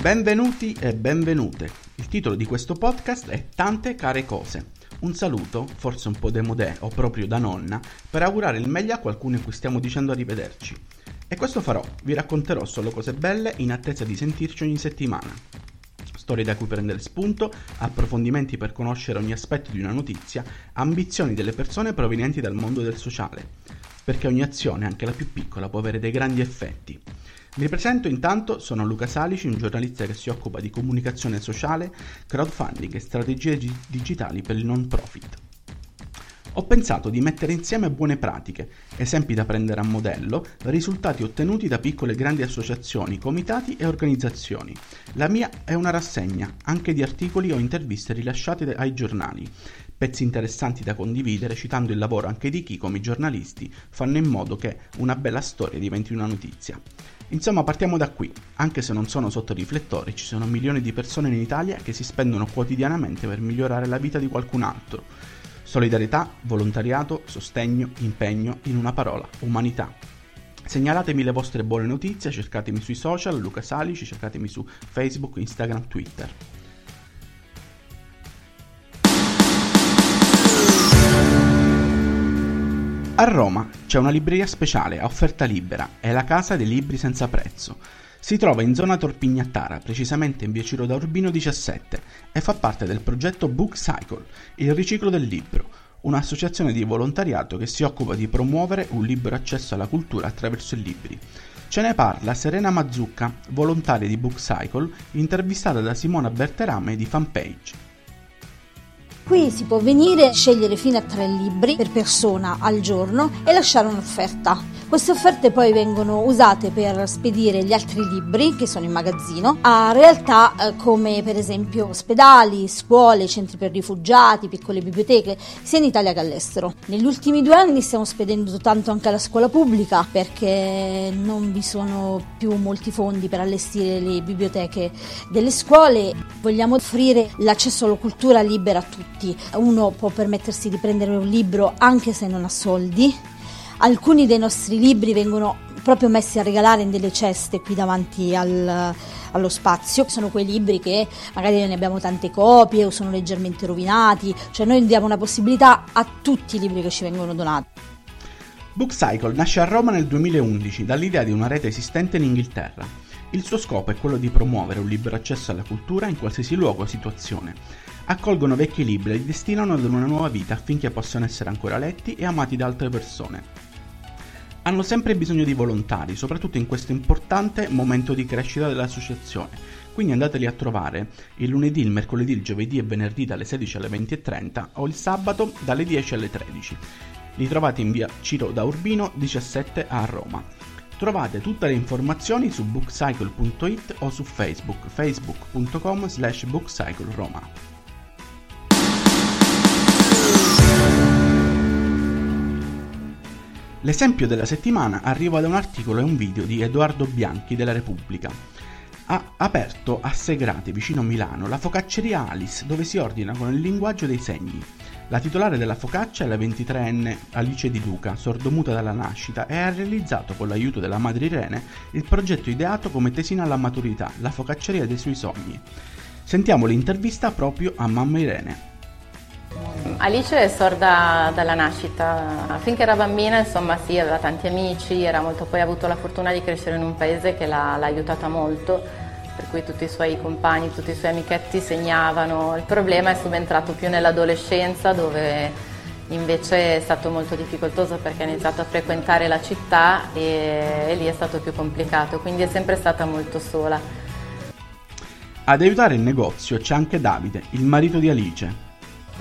Benvenuti e benvenute. Il titolo di questo podcast è Tante care cose. Un saluto, forse un po' demodè o proprio da nonna, per augurare il meglio a qualcuno in cui stiamo dicendo arrivederci. E questo farò, vi racconterò solo cose belle in attesa di sentirci ogni settimana. Storie da cui prendere spunto, approfondimenti per conoscere ogni aspetto di una notizia, ambizioni delle persone provenienti dal mondo del sociale. Perché ogni azione, anche la più piccola, può avere dei grandi effetti. Mi presento intanto, sono Luca Salici, un giornalista che si occupa di comunicazione sociale, crowdfunding e strategie digitali per il non profit. Ho pensato di mettere insieme buone pratiche, esempi da prendere a modello, risultati ottenuti da piccole e grandi associazioni, comitati e organizzazioni. La mia è una rassegna, anche di articoli o interviste rilasciate ai giornali, pezzi interessanti da condividere citando il lavoro anche di chi, come i giornalisti, fanno in modo che una bella storia diventi una notizia. Insomma, partiamo da qui. Anche se non sono sotto riflettori, ci sono milioni di persone in Italia che si spendono quotidianamente per migliorare la vita di qualcun altro Solidarietà, volontariato, sostegno, impegno, in una parola, umanità. Segnalatemi le vostre buone notizie, cercatemi sui social, Luca Salici, cercatemi su Facebook, Instagram, Twitter. A Roma c'è una libreria speciale a offerta libera, è la Casa dei Libri Senza Prezzo. Si trova in zona Torpignattara, precisamente in via Ciro da Urbino 17, e fa parte del progetto Book Cycle, il riciclo del libro, un'associazione di volontariato che si occupa di promuovere un libero accesso alla cultura attraverso i libri. Ce ne parla Serena Mazzucca, volontaria di Book Cycle, intervistata da Simona Berterame di Fanpage. Qui si può venire, scegliere fino a tre libri per persona al giorno e lasciare un'offerta. Queste offerte poi vengono usate per spedire gli altri libri che sono in magazzino a realtà eh, come per esempio ospedali, scuole, centri per rifugiati, piccole biblioteche, sia in Italia che all'estero. Negli ultimi due anni stiamo spedendo tanto anche alla scuola pubblica perché non vi sono più molti fondi per allestire le biblioteche delle scuole. Vogliamo offrire l'accesso alla cultura libera a tutti. Uno può permettersi di prendere un libro anche se non ha soldi alcuni dei nostri libri vengono proprio messi a regalare in delle ceste qui davanti al, allo spazio. Sono quei libri che magari ne abbiamo tante copie o sono leggermente rovinati, cioè noi diamo una possibilità a tutti i libri che ci vengono donati. Bookcycle nasce a Roma nel 2011 dall'idea di una rete esistente in Inghilterra. Il suo scopo è quello di promuovere un libero accesso alla cultura in qualsiasi luogo o situazione. Accolgono vecchi libri e li destinano ad una nuova vita affinché possano essere ancora letti e amati da altre persone hanno sempre bisogno di volontari, soprattutto in questo importante momento di crescita dell'associazione. Quindi andateli a trovare il lunedì, il mercoledì, il giovedì e venerdì dalle 16 alle 20.30 o il sabato dalle 10 alle 13. Li trovate in via Ciro da Urbino 17 a Roma. Trovate tutte le informazioni su bookcycle.it o su Facebook, facebook.com slash bookcycleroma. L'esempio della settimana arriva da un articolo e un video di Edoardo Bianchi della Repubblica. Ha aperto a Segrate, vicino Milano, la focacceria Alice, dove si ordina con il linguaggio dei segni. La titolare della focaccia è la 23enne Alice Di Luca, sordomuta dalla nascita, e ha realizzato con l'aiuto della madre Irene il progetto ideato come tesina alla maturità, la focacceria dei suoi sogni. Sentiamo l'intervista proprio a mamma Irene. Alice è sorda dalla nascita, finché era bambina insomma sì, aveva tanti amici, molto, poi ha avuto la fortuna di crescere in un paese che l'ha, l'ha aiutata molto, per cui tutti i suoi compagni, tutti i suoi amichetti segnavano. Il problema è subentrato più nell'adolescenza dove invece è stato molto difficoltoso perché ha iniziato a frequentare la città e, e lì è stato più complicato, quindi è sempre stata molto sola. Ad aiutare il negozio c'è anche Davide, il marito di Alice,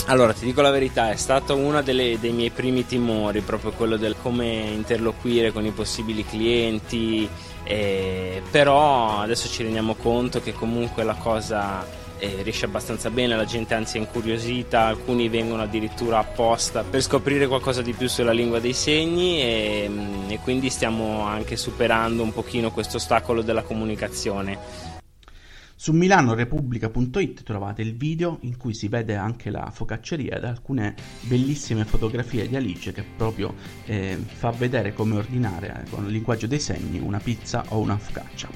allora, ti dico la verità, è stato uno dei miei primi timori, proprio quello del come interloquire con i possibili clienti, eh, però adesso ci rendiamo conto che comunque la cosa eh, riesce abbastanza bene, la gente anzi è incuriosita, alcuni vengono addirittura apposta per scoprire qualcosa di più sulla lingua dei segni e, mm, e quindi stiamo anche superando un pochino questo ostacolo della comunicazione. Su milanorepubblica.it trovate il video in cui si vede anche la focacceria ed alcune bellissime fotografie di Alice che proprio eh, fa vedere come ordinare eh, con il linguaggio dei segni una pizza o una focaccia.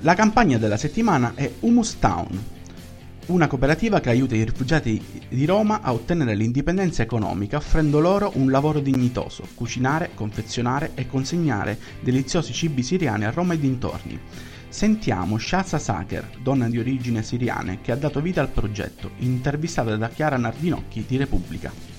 La campagna della settimana è Humus Town, una cooperativa che aiuta i rifugiati di Roma a ottenere l'indipendenza economica offrendo loro un lavoro dignitoso, cucinare, confezionare e consegnare deliziosi cibi siriani a Roma e dintorni. Sentiamo Shaza Saker, donna di origine siriane, che ha dato vita al progetto, intervistata da Chiara Nardinocchi di Repubblica.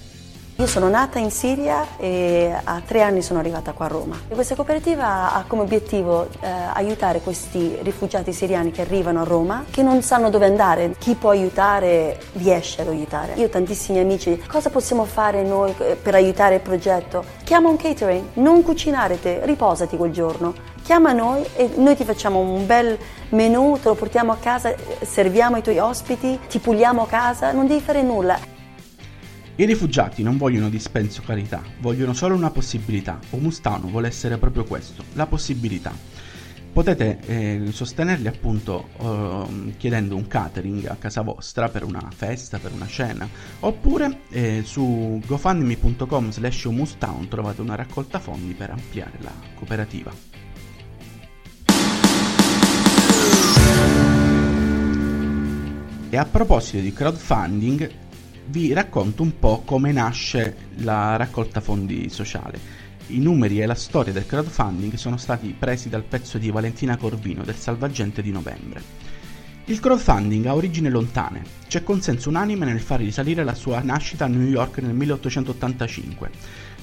Io sono nata in Siria e a tre anni sono arrivata qua a Roma. E questa cooperativa ha come obiettivo eh, aiutare questi rifugiati siriani che arrivano a Roma, che non sanno dove andare. Chi può aiutare riesce ad aiutare. Io ho tantissimi amici, cosa possiamo fare noi eh, per aiutare il progetto? Chiama un catering, non cucinare te, riposati quel giorno. Chiama noi e noi ti facciamo un bel menù, te lo portiamo a casa, serviamo i tuoi ospiti, ti puliamo casa, non devi fare nulla. I rifugiati non vogliono dispenso carità, vogliono solo una possibilità. O Mustano vuole essere proprio questo, la possibilità. Potete eh, sostenerli appunto eh, chiedendo un catering a casa vostra per una festa, per una cena, oppure eh, su gofundme.com slash umustown trovate una raccolta fondi per ampliare la cooperativa. E a proposito di crowdfunding, vi racconto un po' come nasce la raccolta fondi sociale. I numeri e la storia del crowdfunding sono stati presi dal pezzo di Valentina Corvino del Salvagente di novembre. Il crowdfunding ha origini lontane, c'è consenso unanime nel far risalire la sua nascita a New York nel 1885.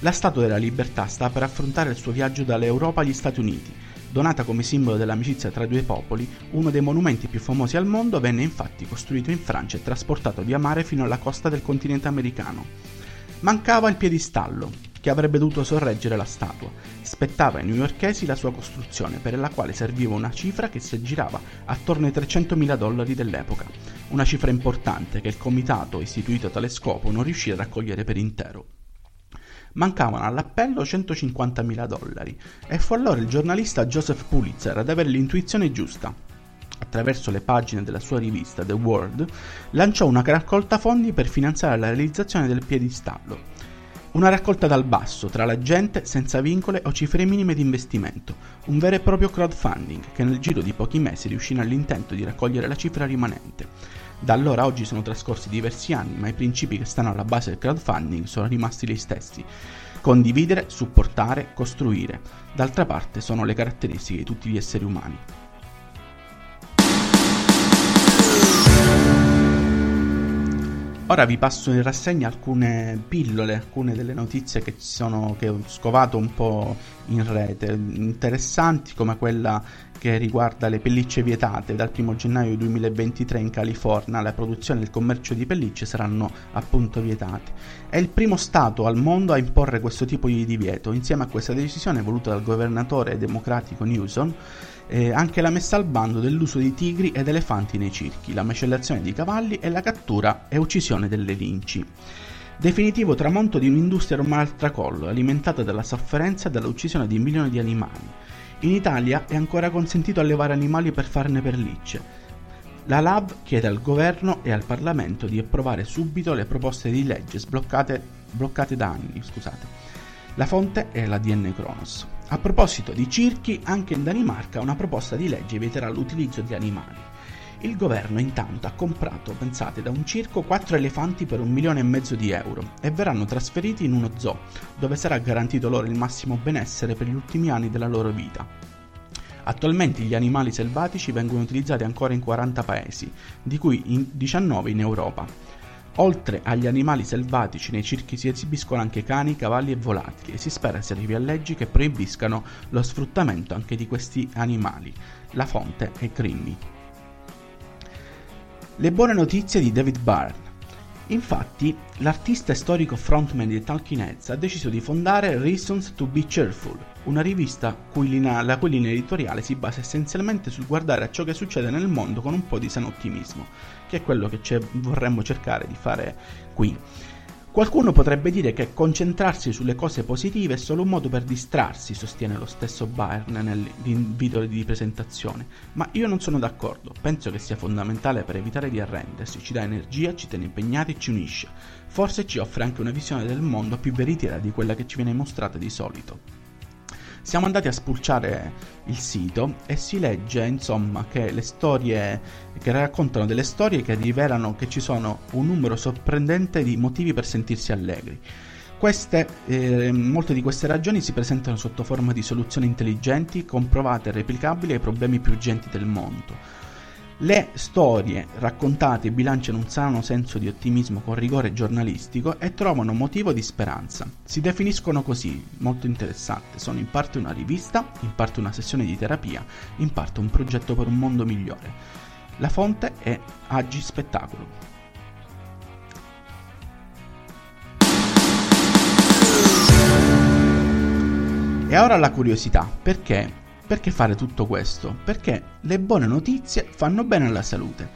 La Statua della Libertà sta per affrontare il suo viaggio dall'Europa agli Stati Uniti Donata come simbolo dell'amicizia tra i due popoli, uno dei monumenti più famosi al mondo venne infatti costruito in Francia e trasportato via mare fino alla costa del continente americano. Mancava il piedistallo, che avrebbe dovuto sorreggere la statua. Spettava ai newyorkesi la sua costruzione, per la quale serviva una cifra che si aggirava attorno ai 300.000 dollari dell'epoca, una cifra importante che il comitato istituito a tale scopo non riuscì a raccogliere per intero. Mancavano all'appello 150.000 dollari e fu allora il giornalista Joseph Pulitzer ad avere l'intuizione giusta. Attraverso le pagine della sua rivista The World, lanciò una raccolta fondi per finanziare la realizzazione del piedistallo. Una raccolta dal basso, tra la gente, senza vincole o cifre minime di investimento, un vero e proprio crowdfunding che nel giro di pochi mesi riuscì nell'intento di raccogliere la cifra rimanente. Da allora oggi sono trascorsi diversi anni, ma i principi che stanno alla base del crowdfunding sono rimasti gli stessi. Condividere, supportare, costruire. D'altra parte sono le caratteristiche di tutti gli esseri umani. Ora vi passo in rassegna alcune pillole, alcune delle notizie che, sono, che ho scovato un po' in rete, interessanti come quella che riguarda le pellicce vietate. Dal 1 gennaio 2023 in California la produzione e il commercio di pellicce saranno appunto vietati. È il primo Stato al mondo a imporre questo tipo di divieto. Insieme a questa decisione voluta dal governatore democratico Newsom, eh, anche la messa al bando dell'uso di tigri ed elefanti nei circhi, la macellazione di cavalli e la cattura e uccisione delle linci. Definitivo tramonto di un'industria ormai al tracollo, alimentata dalla sofferenza e dall'uccisione di milioni di animali. In Italia è ancora consentito allevare animali per farne perlicce. La LAV chiede al governo e al Parlamento di approvare subito le proposte di legge bloccate da anni. Scusate. La fonte è la DN Kronos. A proposito di circhi, anche in Danimarca una proposta di legge vieterà l'utilizzo di animali. Il governo intanto ha comprato, pensate, da un circo quattro elefanti per un milione e mezzo di euro e verranno trasferiti in uno zoo, dove sarà garantito loro il massimo benessere per gli ultimi anni della loro vita. Attualmente gli animali selvatici vengono utilizzati ancora in 40 paesi, di cui in 19 in Europa. Oltre agli animali selvatici, nei circhi si esibiscono anche cani, cavalli e volatili e si spera si arrivi a leggi che proibiscano lo sfruttamento anche di questi animali. La fonte è Crimmi. Le buone notizie di David Byrne. Infatti, l'artista e storico frontman di Talking Heads ha deciso di fondare Reasons to Be Cheerful, una rivista cui linea, la cui linea editoriale si basa essenzialmente sul guardare a ciò che succede nel mondo con un po' di sano ottimismo, che è quello che vorremmo cercare di fare qui. Qualcuno potrebbe dire che concentrarsi sulle cose positive è solo un modo per distrarsi, sostiene lo stesso Byrne nell'invito di presentazione, ma io non sono d'accordo, penso che sia fondamentale per evitare di arrendersi, ci dà energia, ci tiene impegnati e ci unisce, forse ci offre anche una visione del mondo più veritiera di quella che ci viene mostrata di solito. Siamo andati a spulciare il sito e si legge insomma che le storie che raccontano delle storie che rivelano che ci sono un numero sorprendente di motivi per sentirsi allegri. Queste, eh, molte di queste ragioni si presentano sotto forma di soluzioni intelligenti, comprovate e replicabili ai problemi più urgenti del mondo. Le storie raccontate bilanciano un sano senso di ottimismo con rigore giornalistico e trovano motivo di speranza. Si definiscono così, molto interessante, sono in parte una rivista, in parte una sessione di terapia, in parte un progetto per un mondo migliore. La fonte è Agi Spettacolo. E ora la curiosità, perché perché fare tutto questo? Perché le buone notizie fanno bene alla salute.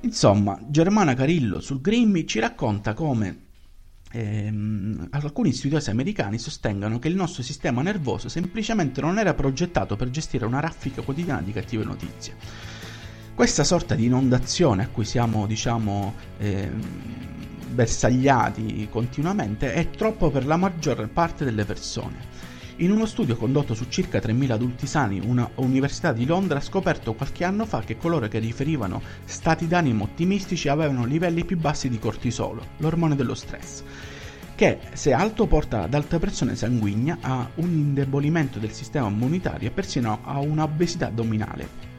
Insomma, Germana Carillo sul Grimmy ci racconta come ehm, alcuni studiosi americani sostengano che il nostro sistema nervoso semplicemente non era progettato per gestire una raffica quotidiana di cattive notizie. Questa sorta di inondazione a cui siamo, diciamo, ehm, bersagliati continuamente è troppo per la maggior parte delle persone. In uno studio condotto su circa 3.000 adulti sani, una università di Londra ha scoperto qualche anno fa che coloro che riferivano stati d'animo ottimistici avevano livelli più bassi di cortisolo, l'ormone dello stress che se alto porta ad alta pressione sanguigna a un indebolimento del sistema immunitario e persino a una obesità addominale.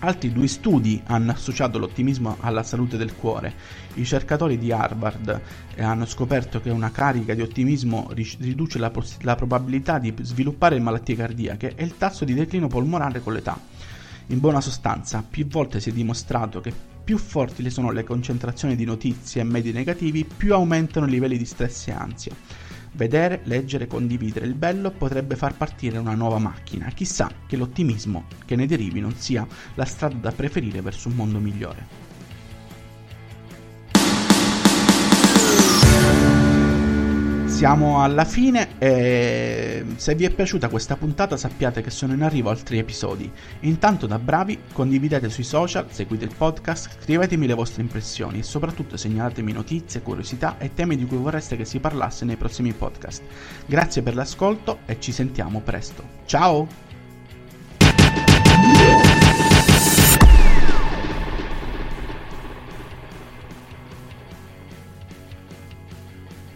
Altri due studi hanno associato l'ottimismo alla salute del cuore. I ricercatori di Harvard eh, hanno scoperto che una carica di ottimismo riduce la, poss- la probabilità di sviluppare malattie cardiache e il tasso di declino polmonare con l'età. In buona sostanza, più volte si è dimostrato che più forti sono le concentrazioni di notizie e medi negativi, più aumentano i livelli di stress e ansia. Vedere, leggere, condividere il bello potrebbe far partire una nuova macchina. Chissà che l'ottimismo che ne derivi non sia la strada da preferire verso un mondo migliore. Siamo alla fine e se vi è piaciuta questa puntata sappiate che sono in arrivo altri episodi. Intanto da bravi condividete sui social, seguite il podcast, scrivetemi le vostre impressioni e soprattutto segnalatemi notizie, curiosità e temi di cui vorreste che si parlasse nei prossimi podcast. Grazie per l'ascolto e ci sentiamo presto. Ciao!